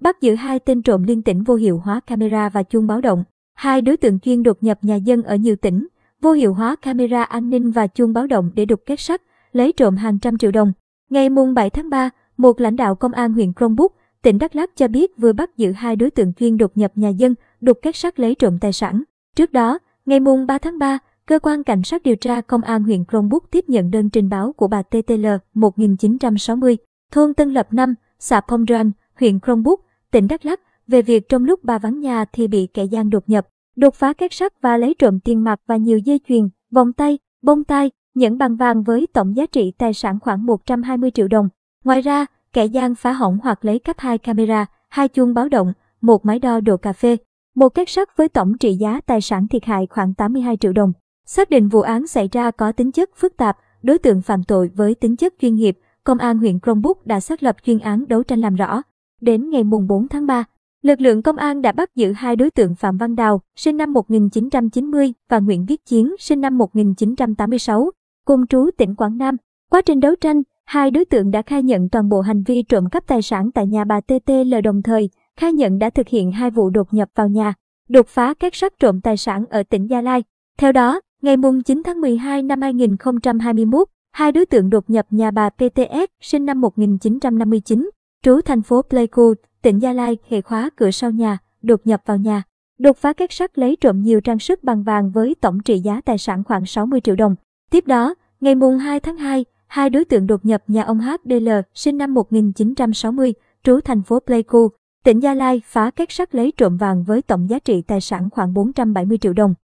bắt giữ hai tên trộm liên tỉnh vô hiệu hóa camera và chuông báo động. Hai đối tượng chuyên đột nhập nhà dân ở nhiều tỉnh, vô hiệu hóa camera an ninh và chuông báo động để đục kết sắt, lấy trộm hàng trăm triệu đồng. Ngày mùng 7 tháng 3, một lãnh đạo công an huyện Crongbuk, tỉnh Đắk Lắk cho biết vừa bắt giữ hai đối tượng chuyên đột nhập nhà dân, đục kết sắt lấy trộm tài sản. Trước đó, ngày mùng 3 tháng 3, cơ quan cảnh sát điều tra công an huyện Crongbuk tiếp nhận đơn trình báo của bà TTL 1960, thôn Tân Lập 5, xã Pomdran, huyện Crongbuk, tỉnh Đắk Lắk về việc trong lúc bà vắng nhà thì bị kẻ gian đột nhập, đột phá két sắt và lấy trộm tiền mặt và nhiều dây chuyền, vòng tay, bông tai, nhẫn bằng vàng với tổng giá trị tài sản khoảng 120 triệu đồng. Ngoài ra, kẻ gian phá hỏng hoặc lấy cắp hai camera, hai chuông báo động, một máy đo độ cà phê, một két sắt với tổng trị giá tài sản thiệt hại khoảng 82 triệu đồng. Xác định vụ án xảy ra có tính chất phức tạp, đối tượng phạm tội với tính chất chuyên nghiệp, Công an huyện Crongbuk đã xác lập chuyên án đấu tranh làm rõ. Đến ngày mùng 4 tháng 3, lực lượng công an đã bắt giữ hai đối tượng Phạm Văn Đào, sinh năm 1990 và Nguyễn Viết Chiến, sinh năm 1986, cùng trú tỉnh Quảng Nam. Quá trình đấu tranh, hai đối tượng đã khai nhận toàn bộ hành vi trộm cắp tài sản tại nhà bà TTL đồng thời, khai nhận đã thực hiện hai vụ đột nhập vào nhà, đột phá các sắt trộm tài sản ở tỉnh Gia Lai. Theo đó, ngày mùng 9 tháng 12 năm 2021, hai đối tượng đột nhập nhà bà PTS sinh năm 1959, trú thành phố Pleiku, tỉnh Gia Lai, hệ khóa cửa sau nhà, đột nhập vào nhà, đột phá các sắt lấy trộm nhiều trang sức bằng vàng với tổng trị giá tài sản khoảng 60 triệu đồng. Tiếp đó, ngày mùng 2 tháng 2, hai đối tượng đột nhập nhà ông HDL sinh năm 1960, trú thành phố Pleiku, tỉnh Gia Lai phá các sắt lấy trộm vàng với tổng giá trị tài sản khoảng 470 triệu đồng.